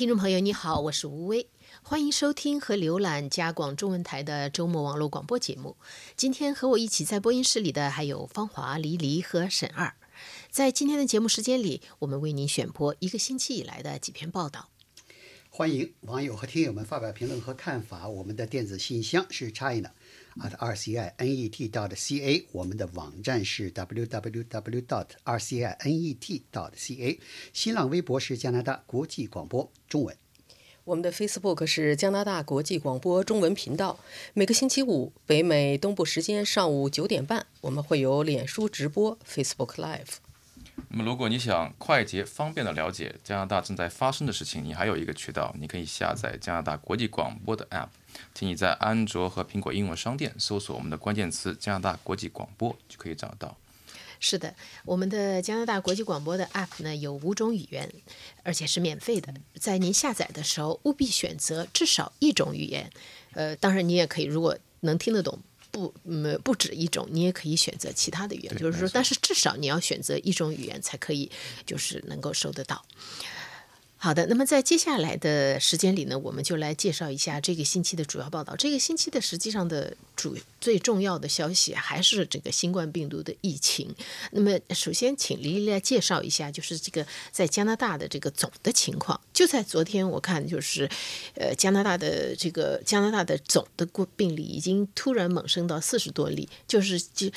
听众朋友，你好，我是吴威，欢迎收听和浏览加广中文台的周末网络广播节目。今天和我一起在播音室里的还有芳华、黎黎和沈二。在今天的节目时间里，我们为您选播一个星期以来的几篇报道。欢迎网友和听友们发表评论和看法。我们的电子信箱是 china at rcinet dot ca，我们的网站是 www dot rcinet dot ca，新浪微博是加拿大国际广播中文。我们的 Facebook 是加拿大国际广播中文频道。每个星期五，北美东部时间上午九点半，我们会有脸书直播 Facebook Live。那么，如果你想快捷方便的了解加拿大正在发生的事情，你还有一个渠道，你可以下载加拿大国际广播的 App，请你在安卓和苹果应用商店搜索我们的关键词“加拿大国际广播”就可以找到。是的，我们的加拿大国际广播的 App 呢有五种语言，而且是免费的。在您下载的时候，务必选择至少一种语言。呃，当然你也可以，如果能听得懂。不，嗯，不止一种，你也可以选择其他的语言，就是说，但是至少你要选择一种语言才可以，就是能够收得到。好的，那么在接下来的时间里呢，我们就来介绍一下这个星期的主要报道。这个星期的实际上的主最重要的消息还是这个新冠病毒的疫情。那么，首先请黎黎来介绍一下，就是这个在加拿大的这个总的情况。就在昨天，我看就是，呃，加拿大的这个加拿大的总的过病例已经突然猛升到四十多例，就是就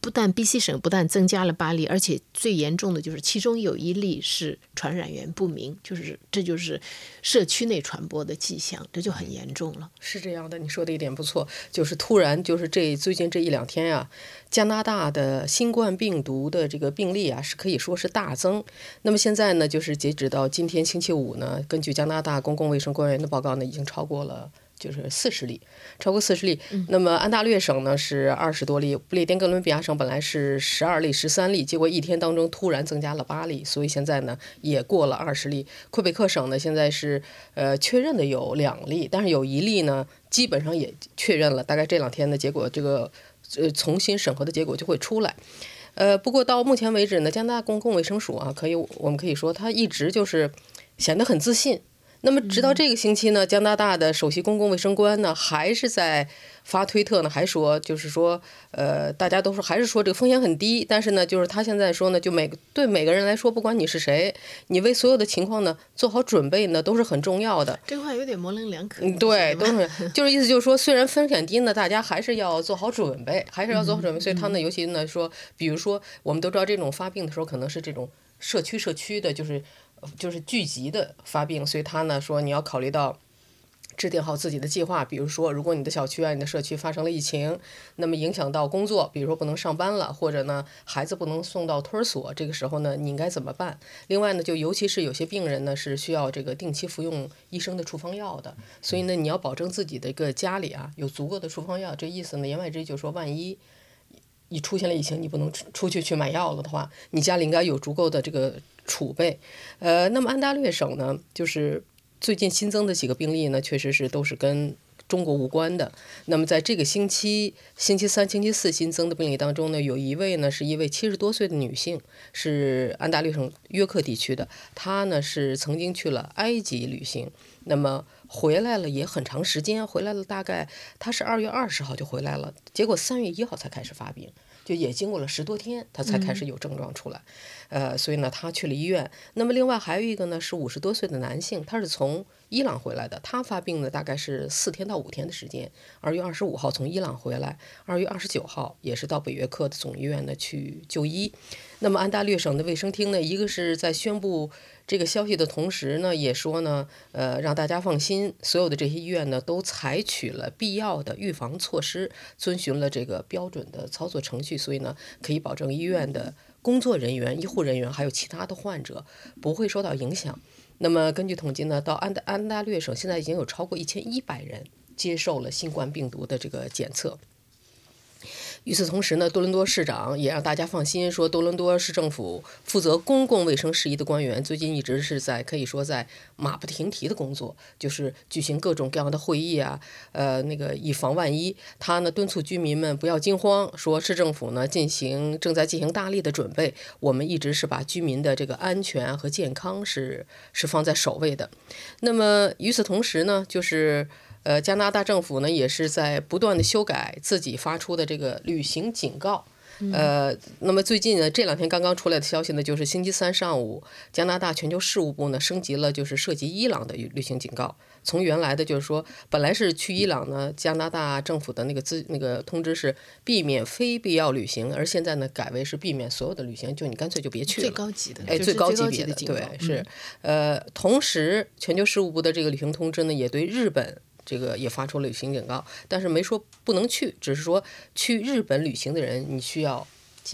不但 BC 省不但增加了八例，而且最严重的就是其中有一例是传染源不明，就是。这就是社区内传播的迹象，这就很严重了。是这样的，你说的一点不错，就是突然就是这最近这一两天呀，加拿大的新冠病毒的这个病例啊，是可以说是大增。那么现在呢，就是截止到今天星期五呢，根据加拿大公共卫生官员的报告呢，已经超过了。就是四十例，超过四十例。那么安大略省呢是二十多例，不列颠哥伦比亚省本来是十二例、十三例，结果一天当中突然增加了八例，所以现在呢也过了二十例。魁北克省呢现在是呃确认的有两例，但是有一例呢基本上也确认了，大概这两天的结果，这个呃重新审核的结果就会出来。呃，不过到目前为止呢，加拿大公共卫生署啊，可以我们可以说它一直就是显得很自信。那么，直到这个星期呢，加拿大的首席公共卫生官呢，还是在发推特呢，还说，就是说，呃，大家都说还是说这个风险很低，但是呢，就是他现在说呢，就每个对每个人来说，不管你是谁，你为所有的情况呢做好准备呢，都是很重要的。这话有点模棱两可。嗯，对，都是，就是意思就是说，虽然风险低呢，大家还是要做好准备，还是要做好准备。所以他呢，尤其呢说，比如说，我们都知道这种发病的时候，可能是这种社区社区的，就是。就是聚集的发病，所以他呢说你要考虑到制定好自己的计划。比如说，如果你的小区啊、你的社区发生了疫情，那么影响到工作，比如说不能上班了，或者呢孩子不能送到托儿所，这个时候呢你应该怎么办？另外呢，就尤其是有些病人呢是需要这个定期服用医生的处方药的，所以呢你要保证自己的一个家里啊有足够的处方药。这意思呢言外之意就是说，万一一出现了疫情，你不能出出去去买药了的话，你家里应该有足够的这个。储备，呃，那么安大略省呢，就是最近新增的几个病例呢，确实是都是跟中国无关的。那么在这个星期，星期三、星期四新增的病例当中呢，有一位呢是一位七十多岁的女性，是安大略省约克地区的，她呢是曾经去了埃及旅行，那么回来了也很长时间，回来了大概他是二月二十号就回来了，结果三月一号才开始发病。就也经过了十多天，他才开始有症状出来，呃，所以呢，他去了医院。那么另外还有一个呢，是五十多岁的男性，他是从伊朗回来的，他发病呢大概是四天到五天的时间。二月二十五号从伊朗回来，二月二十九号也是到北约克的总医院呢去就医。那么安大略省的卫生厅呢，一个是在宣布。这个消息的同时呢，也说呢，呃，让大家放心，所有的这些医院呢都采取了必要的预防措施，遵循了这个标准的操作程序，所以呢，可以保证医院的工作人员、医护人员还有其他的患者不会受到影响。那么根据统计呢，到安大安大略省现在已经有超过一千一百人接受了新冠病毒的这个检测。与此同时呢，多伦多市长也让大家放心，说多伦多市政府负责公共卫生事宜的官员最近一直是在可以说在马不停蹄的工作，就是举行各种各样的会议啊，呃，那个以防万一。他呢敦促居民们不要惊慌，说市政府呢进行正在进行大力的准备，我们一直是把居民的这个安全和健康是是放在首位的。那么与此同时呢，就是。呃，加拿大政府呢也是在不断的修改自己发出的这个旅行警告。呃，那么最近呢，这两天刚刚出来的消息呢，就是星期三上午，加拿大全球事务部呢升级了，就是涉及伊朗的旅行警告。从原来的就是说，本来是去伊朗呢，加拿大政府的那个资那个通知是避免非必要旅行，而现在呢改为是避免所有的旅行，就你干脆就别去了。最高级的，哎，最高级别的，警告对，是。呃，同时，全球事务部的这个旅行通知呢，也对日本。这个也发出了旅行警告，但是没说不能去，只是说去日本旅行的人你需要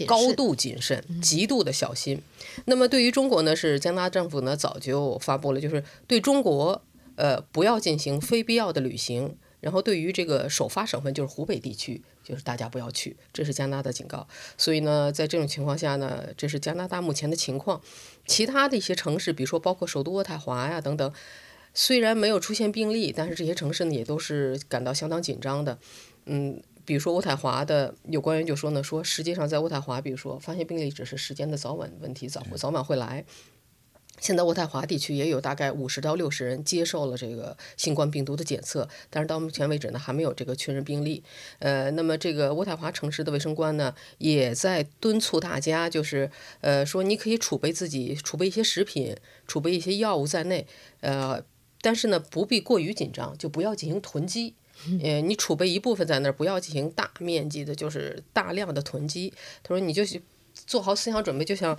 高度谨慎、极度的小心。那么对于中国呢，是加拿大政府呢早就发布了，就是对中国呃不要进行非必要的旅行。然后对于这个首发省份就是湖北地区，就是大家不要去，这是加拿大的警告。所以呢，在这种情况下呢，这是加拿大目前的情况。其他的一些城市，比如说包括首都渥太华呀等等。虽然没有出现病例，但是这些城市呢也都是感到相当紧张的。嗯，比如说渥太华的有官员就说呢，说实际上在渥太华，比如说发现病例只是时间的早晚问题，早早晚会来。现在渥太华地区也有大概五十到六十人接受了这个新冠病毒的检测，但是到目前为止呢还没有这个确认病例。呃，那么这个渥太华城市的卫生官呢也在敦促大家，就是呃说你可以储备自己储备一些食品、储备一些药物在内，呃。但是呢，不必过于紧张，就不要进行囤积。呃，你储备一部分在那儿，不要进行大面积的，就是大量的囤积。他说，你就做好思想准备，就像。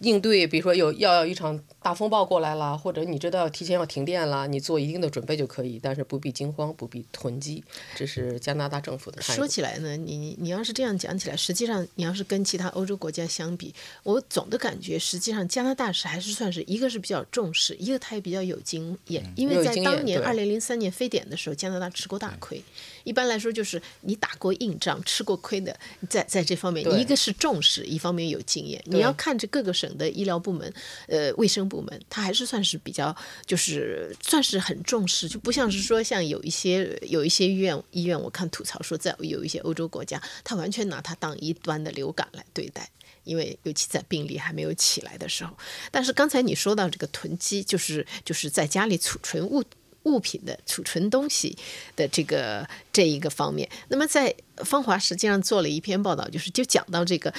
应对，比如说有要一场大风暴过来了，或者你知道提前要停电了，你做一定的准备就可以，但是不必惊慌，不必囤积。这是加拿大政府的态度。说起来呢，你你要是这样讲起来，实际上你要是跟其他欧洲国家相比，我总的感觉，实际上加拿大是还是算是一个是比较重视，一个他也比较有经验，因为在当年二零零三年非典的时候，加拿大吃过大亏。一般来说，就是你打过硬仗、吃过亏的，在在这方面，一个是重视，一方面有经验。你要看着各个省的医疗部门、呃卫生部门，他还是算是比较，就是算是很重视，就不像是说像有一些有一些医院医院，我看吐槽说，在有一些欧洲国家，他完全拿它当一端的流感来对待，因为尤其在病例还没有起来的时候。但是刚才你说到这个囤积，就是就是在家里储存物。物品的储存东西的这个这一个方面，那么在芳华实际上做了一篇报道，就是就讲到这个，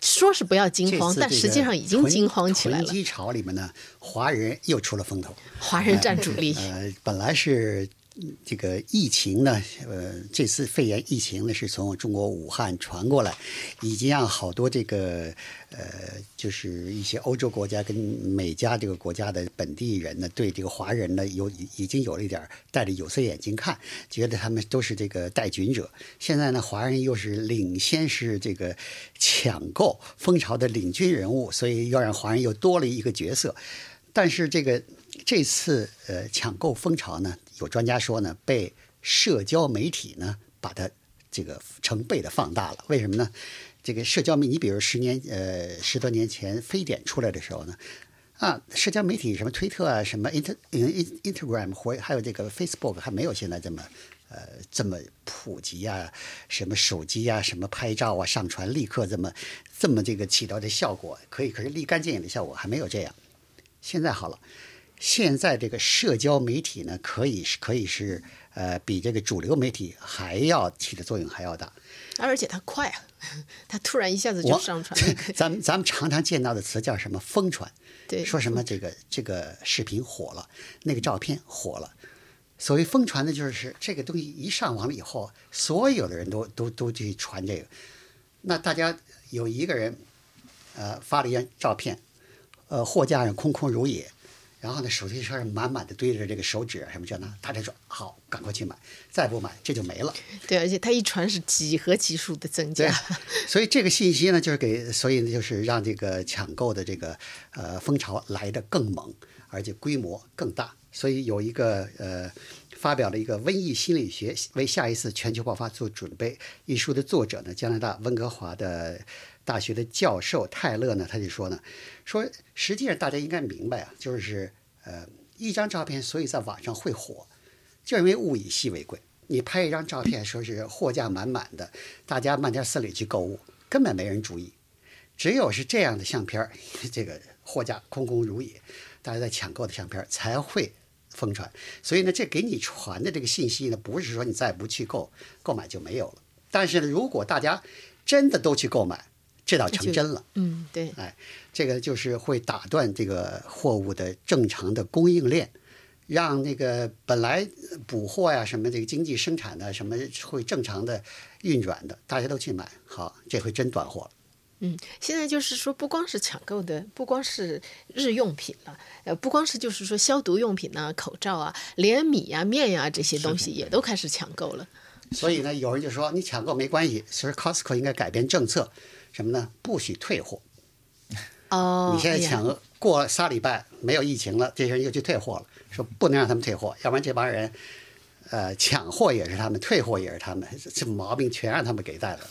说是不要惊慌，但实际上已经惊慌起来了。囤积潮里面呢，华人又出了风头，华人占主力。呃，本来是。这个疫情呢，呃，这次肺炎疫情呢是从中国武汉传过来，已经让好多这个呃，就是一些欧洲国家跟美加这个国家的本地人呢，对这个华人呢有已经有了一点戴着有色眼镜看，觉得他们都是这个带菌者。现在呢，华人又是领先是这个抢购风潮的领军人物，所以要让华人又多了一个角色。但是这个这次呃抢购风潮呢？有专家说呢，被社交媒体呢把它这个成倍的放大了。为什么呢？这个社交媒，你比如十年呃十多年前非典出来的时候呢，啊，社交媒体什么推特啊，什么 int int Instagram 或还有这个 Facebook 还没有现在这么呃这么普及啊，什么手机啊，什么拍照啊，上传立刻这么这么这个起到的效果，可以可是立竿见影的效果还没有这样。现在好了。现在这个社交媒体呢，可以是可以是呃，比这个主流媒体还要起的作用还要大，而且它快啊，它突然一下子就上传。咱们咱们常常见到的词叫什么？疯传。对，说什么这个这个视频火了，那个照片火了。所谓疯传的，就是这个东西一上网了以后，所有的人都都都去传这个。那大家有一个人，呃，发了一张照片，呃，货架上空空如也。然后呢，手提车上满满的堆着这个手纸啊，什么这那，大家说好，赶快去买，再不买这就没了。对，而且它一传是几何级数的增加。所以这个信息呢，就是给，所以呢，就是让这个抢购的这个呃风潮来的更猛，而且规模更大。所以有一个呃发表了一个《瘟疫心理学为下一次全球爆发做准备》一书的作者呢，加拿大温哥华的大学的教授泰勒呢，他就说呢，说实际上大家应该明白啊，就是呃，一张照片所以在网上会火，就因为物以稀为贵。你拍一张照片，说是货架满满的，大家慢条斯理去购物，根本没人注意。只有是这样的相片，这个货架空空如也，大家在抢购的相片才会疯传。所以呢，这给你传的这个信息呢，不是说你再不去购购买就没有了。但是呢，如果大家真的都去购买，这倒成真了。嗯，对，哎，这个就是会打断这个货物的正常的供应链，让那个本来补货呀、什么这个经济生产的什么会正常的运转的，大家都去买，好，这回真断货了。嗯，现在就是说，不光是抢购的，不光是日用品了，呃，不光是就是说消毒用品啊、口罩啊，连米呀、面呀这些东西也都开始抢购了。所以呢，有人就说你抢购没关系，其实 Costco 应该改变政策，什么呢？不许退货。哦，你现在抢过仨礼拜没有疫情了，这些人又去退货了，说不能让他们退货，要不然这帮人，呃，抢货也是他们，退货也是他们，这这毛病全让他们给带来了。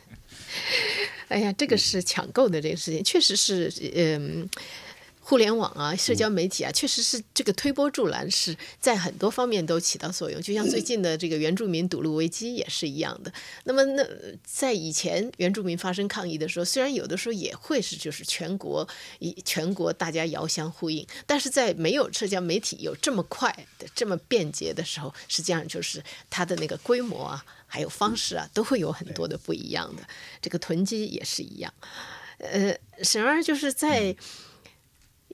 哎呀，这个是抢购的这个事情，确实是，嗯，互联网啊、社交媒体啊，确实是这个推波助澜，是在很多方面都起到作用。就像最近的这个原住民堵路危机也是一样的。那么，那在以前原住民发生抗议的时候，虽然有的时候也会是就是全国以全国大家遥相呼应，但是在没有社交媒体有这么快的、这么便捷的时候，实际上就是它的那个规模啊。还有方式啊，都会有很多的不一样的。这个囤积也是一样，呃，沈儿就是在，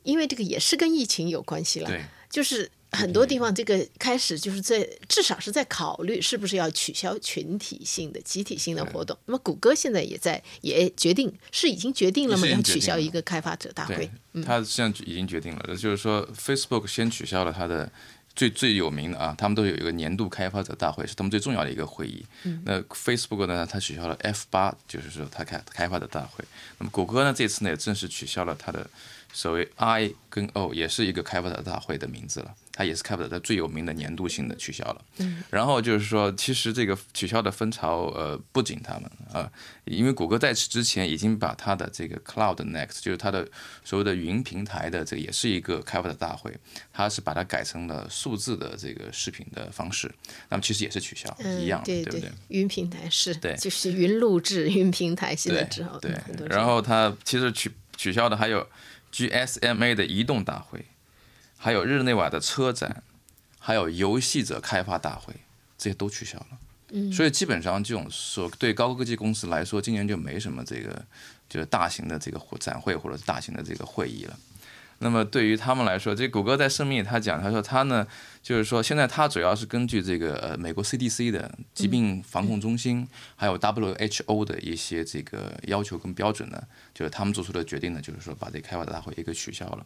因为这个也是跟疫情有关系了，对，就是很多地方这个开始就是在至少是在考虑是不是要取消群体性的、集体性的活动。那么谷歌现在也在也决定是已经决定了吗？要取消一个开发者大会对。，他现在已经决定了，就是说 Facebook 先取消了他的最最有名的啊，他们都有一个年度开发者大会，是他们最重要的一个会议。那 Facebook 呢，它取消了 F 八，就是说它开开发者大会。那么谷歌呢，这次呢也正式取消了它的所谓 I 跟 O，也是一个开发者大会的名字了。它也是开发者的最有名的年度性的取消了。然后就是说，其实这个取消的风潮，呃，不仅他们啊、因为谷歌在此之前已经把它的这个 Cloud Next，就是它的所谓的云平台的这个也是一个开发者大会，它是把它改成了数字的这个视频的方式，那么其实也是取消，嗯，一样的，对不对？云平台是，对就是云录制、云平台，现在对之后对然后它其实取取消的还有 GSMA 的移动大会，还有日内瓦的车展，还有游戏者开发大会，这些都取消了。嗯，所以基本上这种说对高科技公司来说，今年就没什么这个就是大型的这个展会或者是大型的这个会议了。那么对于他们来说，这谷歌在声明里他讲，他说他呢，就是说现在他主要是根据这个呃美国 CDC 的疾病防控中心，还有 WHO 的一些这个要求跟标准呢，就是他们做出的决定呢，就是说把这个开发者大会也给取消了。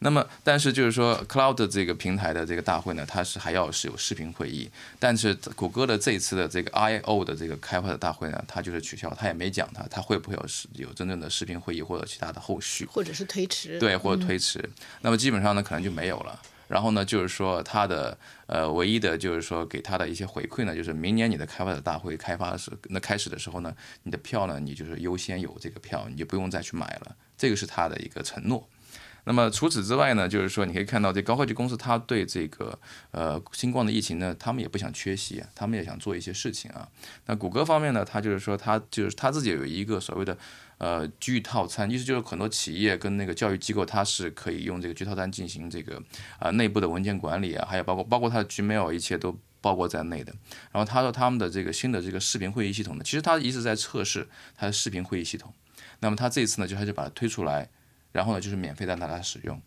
那么但是就是说 Cloud 这个平台的这个大会呢，它是还要是有视频会议，但是谷歌的这一次的这个 I/O 的这个开发者大会呢，它就是取消，它也没讲它它会不会有视有真正的视频会议或者其他的后续。或者是推迟，对，或者推迟。是那么基本上呢，可能就没有了。然后呢，就是说他的呃唯一的就是说给他的一些回馈呢，就是明年你的开发者大会开发时那开始的时候呢，你的票呢，你就是优先有这个票，你就不用再去买了。这个是他的一个承诺。那么除此之外呢，就是说你可以看到这高科技公司，它对这个呃新冠的疫情呢，他们也不想缺席啊，他们也想做一些事情啊。那谷歌方面呢，它就是说它就是它自己有一个所谓的呃居域套餐，意思就是很多企业跟那个教育机构，它是可以用这个居套餐进行这个啊、呃内部的文件管理啊，还有包括包括它的 Gmail 一切都包括在内的。然后他说他们的这个新的这个视频会议系统呢，其实他一直在测试它的视频会议系统。那么他这一次呢，就他就把它推出来，然后呢就是免费让大家使用，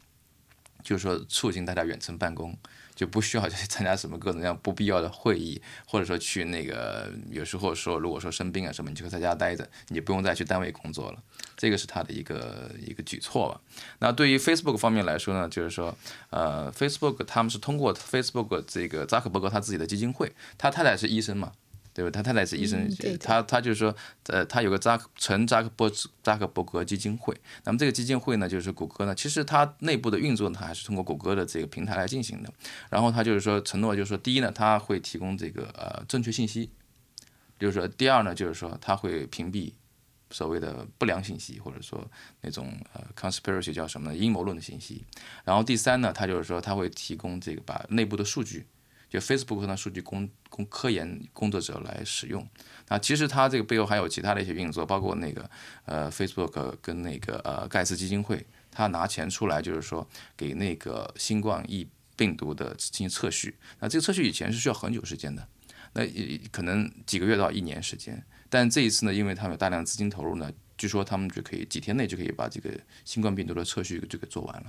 就是说促进大家远程办公，就不需要 去参加什么各种各样不必要的会议，或者说去那个有时候说如果说生病啊什么，你就在家待着，你不用再去单位工作了。这个是他的一个一个举措吧。那对于 Facebook 方面来说呢，就是说，呃，Facebook 他们是通过 Facebook 这个扎克伯格他自己的基金会，他太太是医生嘛，对吧？他太太是医生，他他就是说，呃，他有个扎克纯扎克伯扎克伯格基金会。那么这个基金会呢，就是谷歌呢，其实它内部的运作呢，它还是通过谷歌的这个平台来进行的。然后他就是说承诺，就是说，第一呢，他会提供这个呃正确信息，就是说，第二呢，就是说他会屏蔽所谓的不良信息，或者说那种呃 conspiracy 叫什么呢？阴谋论的信息。然后第三呢，他就是说他会提供这个把内部的数据，就 Facebook 的数据供供科研工作者来使用。那其实它这个背后还有其他的一些运作，包括那个呃 Facebook 跟那个呃盖茨基金会，他拿钱出来就是说给那个新冠疫病毒的进行测序。那这个测序以前是需要很久时间的，那可能几个月到一年时间。但这一次呢，因为他们有大量资金投入呢，据说他们就可以几天内就可以把这个新冠病毒的测序就给做完了。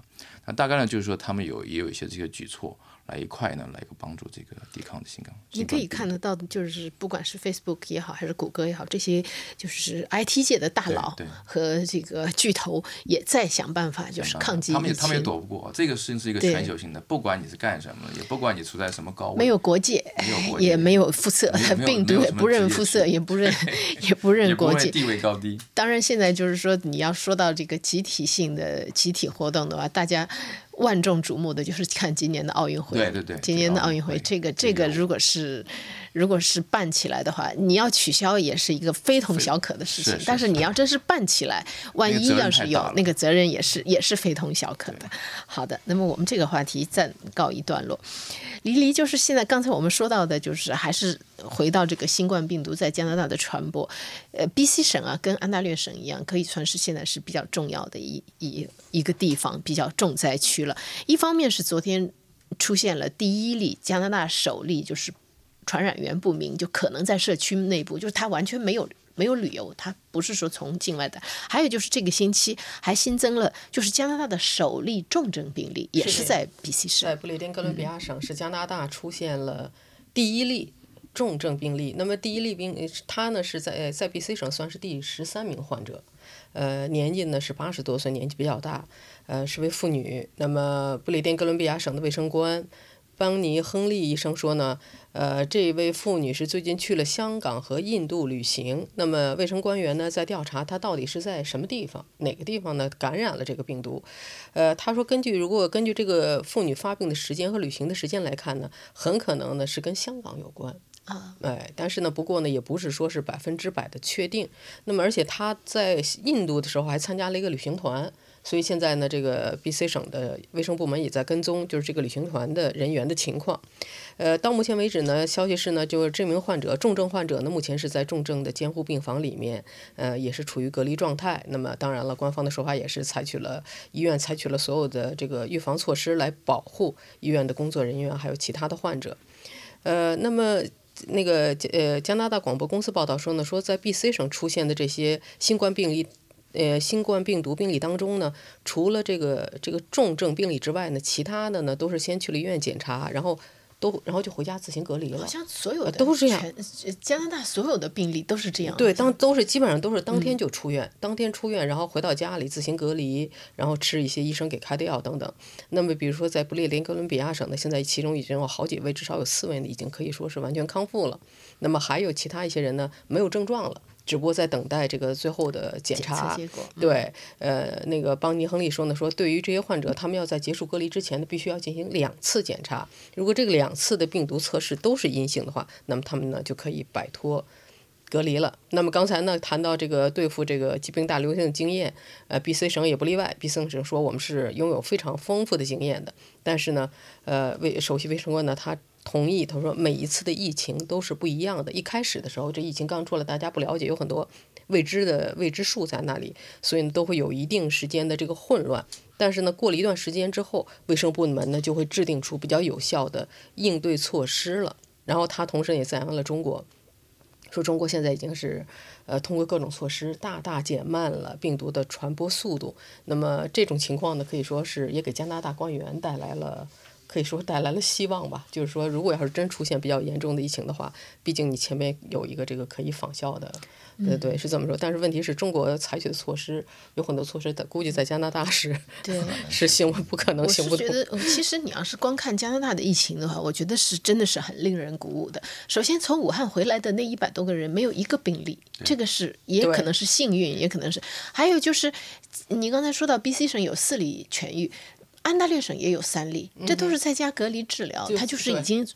那大概呢，就是说他们有也有一些这个举措来一块呢，来一个帮助这个抵抗的新冠。你可以看得到的，就是不管是 Facebook 也好，还是谷歌也好，这些就是 IT 界的大佬和这个巨头也在想办法，就是抗击疫他们也他们也。躲不过，这个事情是一个全球性的，不管你是干什么，也不管你处在什么高位，没有国界没有国，界也没有肤色病毒也 不认肤色，也不认也不认国界。地位高低。当然，现在就是说，你要说到这个集体性的集体活动的话，大家万众瞩目的就是看今年的奥运会。对对对今年的奥运会，这这个个奥运会这个这个如果是如果是办起来的话，你要取消也是一个非同小可的事情。是是但是你要真是办起来，万一要是有那个责任，也是也是非同小可的。好的，那么我们这个话题暂告一段落。离离就是现在刚才我们说到的，就是还是回到这个新冠病毒在加拿大的传播。呃，B.C 省啊，跟安大略省一样，可以算是现在是比较重要的一一一个地方，比较重灾区了。一方面是昨天出现了第一例加拿大首例，就是传染源不明，就可能在社区内部，就是他完全没有。没有旅游，他不是说从境外的。还有就是这个星期还新增了，就是加拿大的首例重症病例，也是在 B.C 省。在不列颠哥伦比亚省是加拿大出现了第一例重症病例。那么第一例病，呃他呢是在在 B.C 省算是第十三名患者，呃，年纪呢是八十多岁，年纪比较大，呃，是位妇女。那么不列颠哥伦比亚省的卫生官邦尼·亨利医生说呢，呃，这位妇女是最近去了香港和印度旅行。那么卫生官员呢在调查她到底是在什么地方，哪个地方呢感染了这个病毒。呃，他说根据如果根据这个妇女发病的时间和旅行的时间来看呢，很可能呢是跟香港有关。啊，哎，但是呢，不过呢，也不是说是百分之百的确定。那么，而且他在印度的时候还参加了一个旅行团，所以现在呢，这个 B.C 省的卫生部门也在跟踪，就是这个旅行团的人员的情况。呃，到目前为止呢，消息是呢，就是这名患者重症患者呢，目前是在重症的监护病房里面，呃，也是处于隔离状态。那么，当然了，官方的说法也是采取了医院采取了所有的这个预防措施来保护医院的工作人员还有其他的患者。呃，那么。那个呃，加拿大广播公司报道说呢，说在 B.C 省出现的这些新冠病例，呃，新冠病毒病例当中呢，除了这个这个重症病例之外呢，其他的呢都是先去了医院检查，然后都然后就回家自行隔离了好。像所有的都是这样加拿大所有的病例都是这样。对，当都是基本上都是当天就出院，当天出院，然后回到家里自行隔离，然后吃一些医生给开的药等等。那么，比如说在不列颠哥伦比亚省呢，现在其中已经有好几位，至少有四位呢，已经可以说是完全康复了。那么还有其他一些人呢，没有症状了，只不过在等待这个最后的检检查测。结果。嗯对，呃，那个邦尼·亨利说呢，说对于这些患者，他们要在结束隔离之前呢，必须要进行两次检查。如果这个两次的病毒测试都是阴性的话，那么他们呢就可以摆脱隔离了。那么刚才呢谈到这个对付这个疾病大流行的经验，呃，B.C 省也不例外。B.C 省说我们是拥有非常丰富的经验的，但是呢，呃，卫首席卫生官呢他。同意，他说每一次的疫情都是不一样的。一开始的时候，这疫情刚出来，大家不了解，有很多未知的未知数在那里，所以都会有一定时间的这个混乱。但是呢，过了一段时间之后，卫生部门呢就会制定出比较有效的应对措施了。然后他同时也赞扬了中国，说中国现在已经是，呃，通过各种措施大大减慢了病毒的传播速度。那么这种情况呢，可以说是也给加拿大官员带来了。可以说带来了希望吧。就是说，如果要是真出现比较严重的疫情的话，毕竟你前面有一个这个可以仿效的，对对，是这么说。但是问题是中国采取的措施有很多措施，估计在加拿大是对 是行不可能行不通。我觉得，呃其实你要是光看加拿大的疫情的话，我觉得是真的是很令人鼓舞的。首先，从武汉回来的那一百多个人，没有一个病例，这个是也可能是幸运，也可能是。还有就是，你刚才说到 B.C 省有四例痊愈。安大略省也有三例，这都是在家隔离治疗，嗯就它就是已经，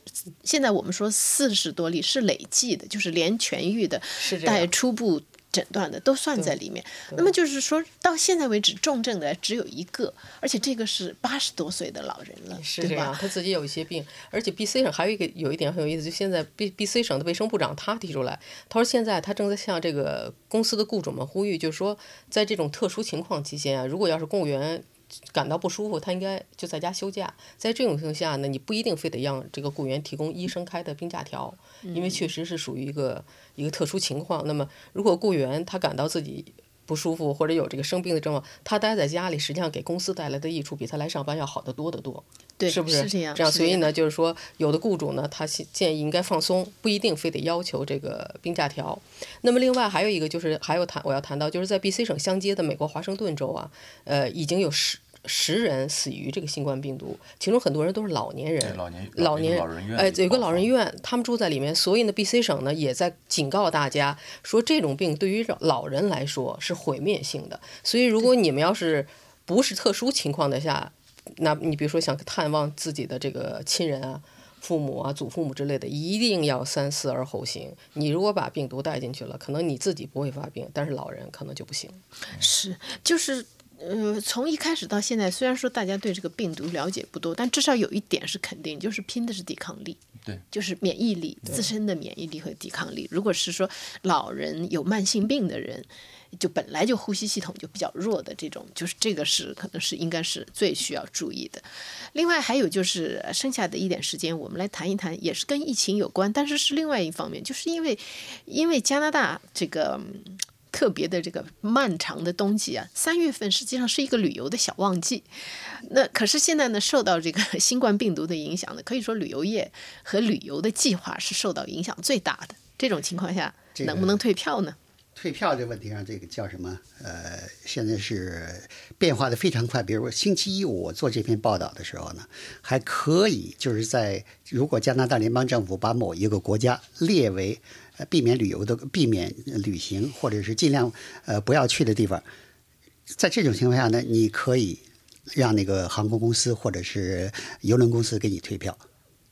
现在我们说四十多例是累计的，就是连痊愈的带初步诊断的都算在里面。那么就是说到现在为止，重症的只有一个，而且这个是八十多岁的老人了，对是这样，吧？他自己有一些病，而且 B C 省还有一个有一点很有意思，就现在 B B C 省的卫生部长他提出来，他说现在他正在向这个公司的雇主们呼吁，就是说在这种特殊情况期间啊，如果要是公务员感到不舒服，他应该就在家休假。在这种情况下呢，你不一定非得让这个雇员提供医生开的病假条，因为确实是属于一个一个特殊情况。那么如果雇员他感到自己不舒服或者有这个生病的症状，他待在家里，实际上给公司带来的益处比他来上班要好得多得多。对，是不是这样？这样，所以呢，就是说，有的雇主呢，他建建议应该放松，不一定非得要求这个病假条。那么，另外还有一个就是，还有谈我要谈到，就是在 B.C 省相接的美国华盛顿州啊，呃，已经有十十人死于这个新冠病毒，其中很多人都是老年人，老年老年人院哎，有个老人院，他们住在里面，所以呢，B.C 省呢也在警告大家说，这种病对于老人来说是毁灭性的。所以，如果你们要是不是特殊情况的下，那你比如说想探望自己的这个亲人啊、父母啊、祖父母之类的，一定要三思而后行。你如果把病毒带进去了，可能你自己不会发病，但是老人可能就不行。是，就是呃，从一开始到现在，虽然说大家对这个病毒了解不多，但至少有一点是肯定，就是拼的是抵抗力。对，就是免疫力，自身的免疫力和抵抗力。如果是说老人有慢性病的人，就本来就呼吸系统就比较弱的这种，就是这个是可能是应该是最需要注意的。另外还有就是呃剩下的一点时间，我们来谈一谈，也是跟疫情有关，但是是另外一方面，就是因为因为加拿大这个。嗯特别的这个漫长的冬季啊，三月份实际上是一个旅游的小旺季。那可是现在呢，受到这个新冠病毒的影响呢，可以说旅游业和旅游的计划是受到影响最大的。这种情况下，这个能不能退票呢？退票这问题上，这个叫什么？呃，现在是变化的非常快。比如说星期一我做这篇报道的时候呢，还可以就是在如果加拿大联邦政府把某一个国家列为呃避免旅游的、避免旅行或者是尽量呃不要去的地方，在这种情况下呢，你可以让那个航空公司或者是邮轮公司给你退票。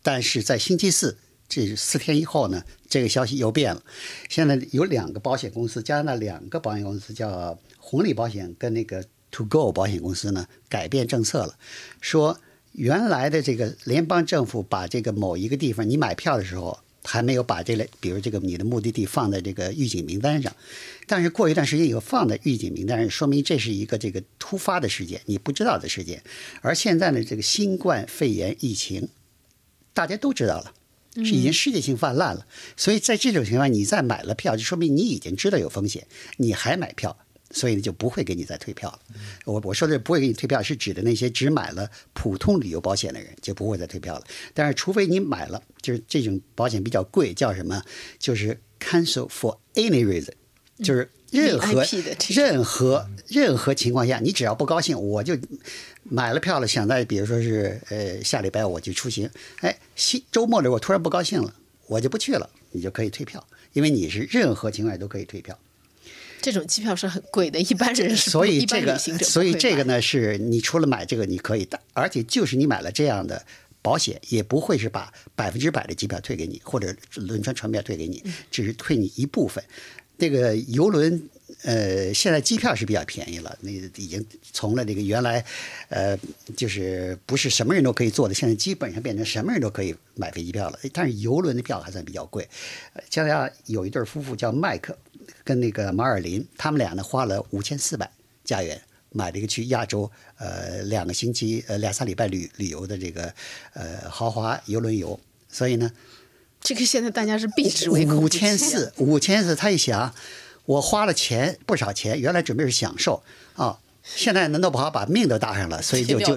但是在星期四这四天以后呢，这个消息又变了。现在有两个保险公司，加拿大两个保险公司叫红利保险跟那个 To Go 保险公司呢，改变政策了，说原来的这个联邦政府把这个某一个地方你买票的时候。还没有把这类，比如这个你的目的地放在这个预警名单上，但是过一段时间以后放在预警名单上，说明这是一个这个突发的事件，你不知道的事件。而现在呢，这个新冠肺炎疫情，大家都知道了，是已经世界性泛滥了。所以在这种情况，你再买了票，就说明你已经知道有风险，你还买票，所以就不会给你再退票了。我我说的不会给你退票，是指的那些只买了普通旅游保险的人就不会再退票了。但是除非你买了，就是这种保险比较贵，叫什么？就是 cancel for any reason，就是任何任何任何情况下，你只要不高兴，我就买了票了，想在比如说是呃下礼拜我就出行，哎，西周末的我突然不高兴了，我就不去了，你就可以退票，因为你是任何情况下都可以退票。这种机票是很贵的，一般人是所以这个所以这个呢，是你除了买这个你可以的，而且就是你买了这样的保险，也不会是把百分之百的机票退给你，或者轮船船票退给你，嗯只是退你一部分。那个游轮，呃，现在机票是比较便宜了，那已经从了这个原来，呃，就是不是什么人都可以坐的，现在基本上变成什么人都可以买飞机票了。但是游轮的票还算比较贵。呃加拿大有一对夫妇叫麦克跟那个马尔林，他们俩呢花了五千四百加元。买了一个去亚洲，呃，两个星期，呃，两三礼拜旅旅游的这个，呃，豪华游轮游，所以呢，这个现在大家是避之唯恐五不及啊千四，五千四，他一想，我花了钱不少钱，原来准备是享受啊，现在难道不好把命都搭上了，所以就就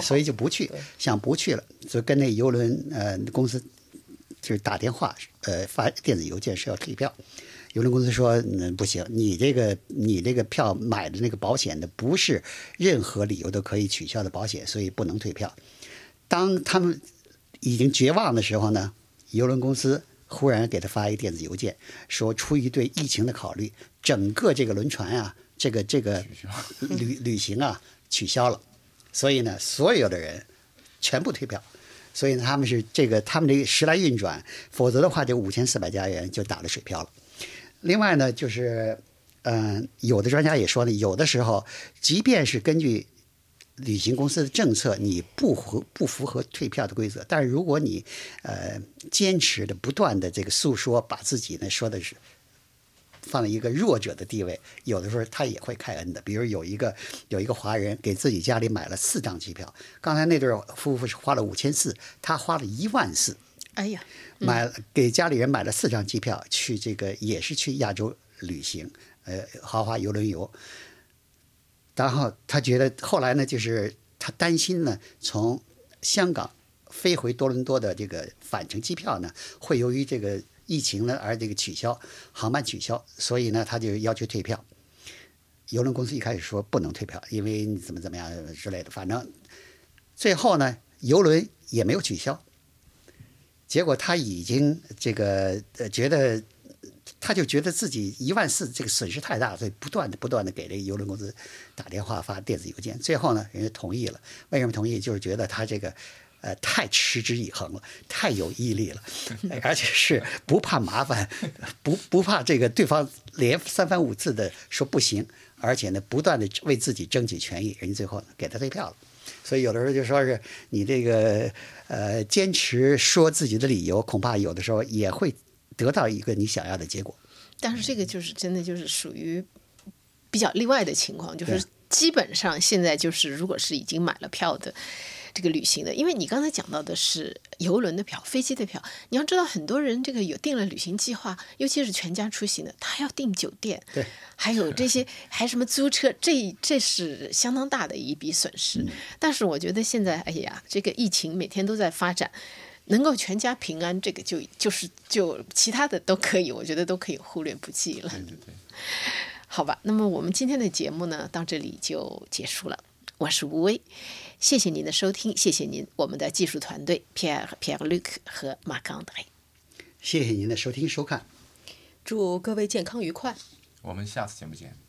所以就不去，想不去了，就跟那游轮呃公司就是打电话呃发电子邮件是要退票。邮轮公司说：“嗯，不行，你这个你这个票买的那个保险的不是任何理由都可以取消的保险，所以不能退票。”当他们已经绝望的时候呢，邮轮公司忽然给他发一个电子邮件，说出于对疫情的考虑，整个这个轮船啊，这个这个旅旅行啊取消了，所以呢，所有的人全部退票。所以呢，他们是这个他们这个时来运转，否则的话这五千四百家人就打了水漂了。另外呢，就是嗯、有的专家也说呢，有的时候即便是根据旅行公司的政策，你不符不符合退票的规则，但是如果你呃坚持的不断的这个诉说，把自己呢说的是放在一个弱者的地位，有的时候他也会开恩的。比如有一个有一个华人给自己家里买了四张机票，刚才那对夫妇是花了五千四，他花了一万四，哎呀，买给家里人买了四张机票去这个也是去亚洲旅行，呃，豪华游轮游。然后他觉得后来呢，就是他担心呢，从香港飞回多伦多的这个返程机票呢，会由于这个疫情呢而这个取消，航班取消，所以呢他就要求退票。邮轮公司一开始说不能退票，因为你怎么怎么样之类的，反正最后呢，邮轮也没有取消。结果他已经这个呃觉得，他就觉得自己一万四这个损失太大，所以不断的不断的给这个邮轮公司打电话发电子邮件。最后呢，人家同意了。为什么同意？就是觉得他这个呃太持之以恒了，太有毅力了，而且是不怕麻烦，不不怕这个对方连三番五次的说不行，而且呢不断的为自己争取权益，人家最后给他退票了。所以有的时候就说是你这个呃坚持说自己的理由，恐怕有的时候也会得到一个你想要的结果。但是这个就是真的就是属于比较例外的情况，就是基本上现在就是如果是已经买了票的。这个旅行的，因为你刚才讲到的是游轮的票、飞机的票，你要知道很多人这个有订了旅行计划，尤其是全家出行的，他还要订酒店，对，还有这些还什么租车，这这是相当大的一笔损失。但是我觉得现在，哎呀，这个疫情每天都在发展，能够全家平安，这个就就是就其他的都可以，我觉得都可以忽略不计了。对对对，好吧，那么我们今天的节目呢，到这里就结束了。我是吴威，谢谢您的收听，谢谢您，我们的技术团队 Pierre、Pierre Luc 和 Marc André。谢谢您的收听收看。祝各位健康愉快。我们下次节目见。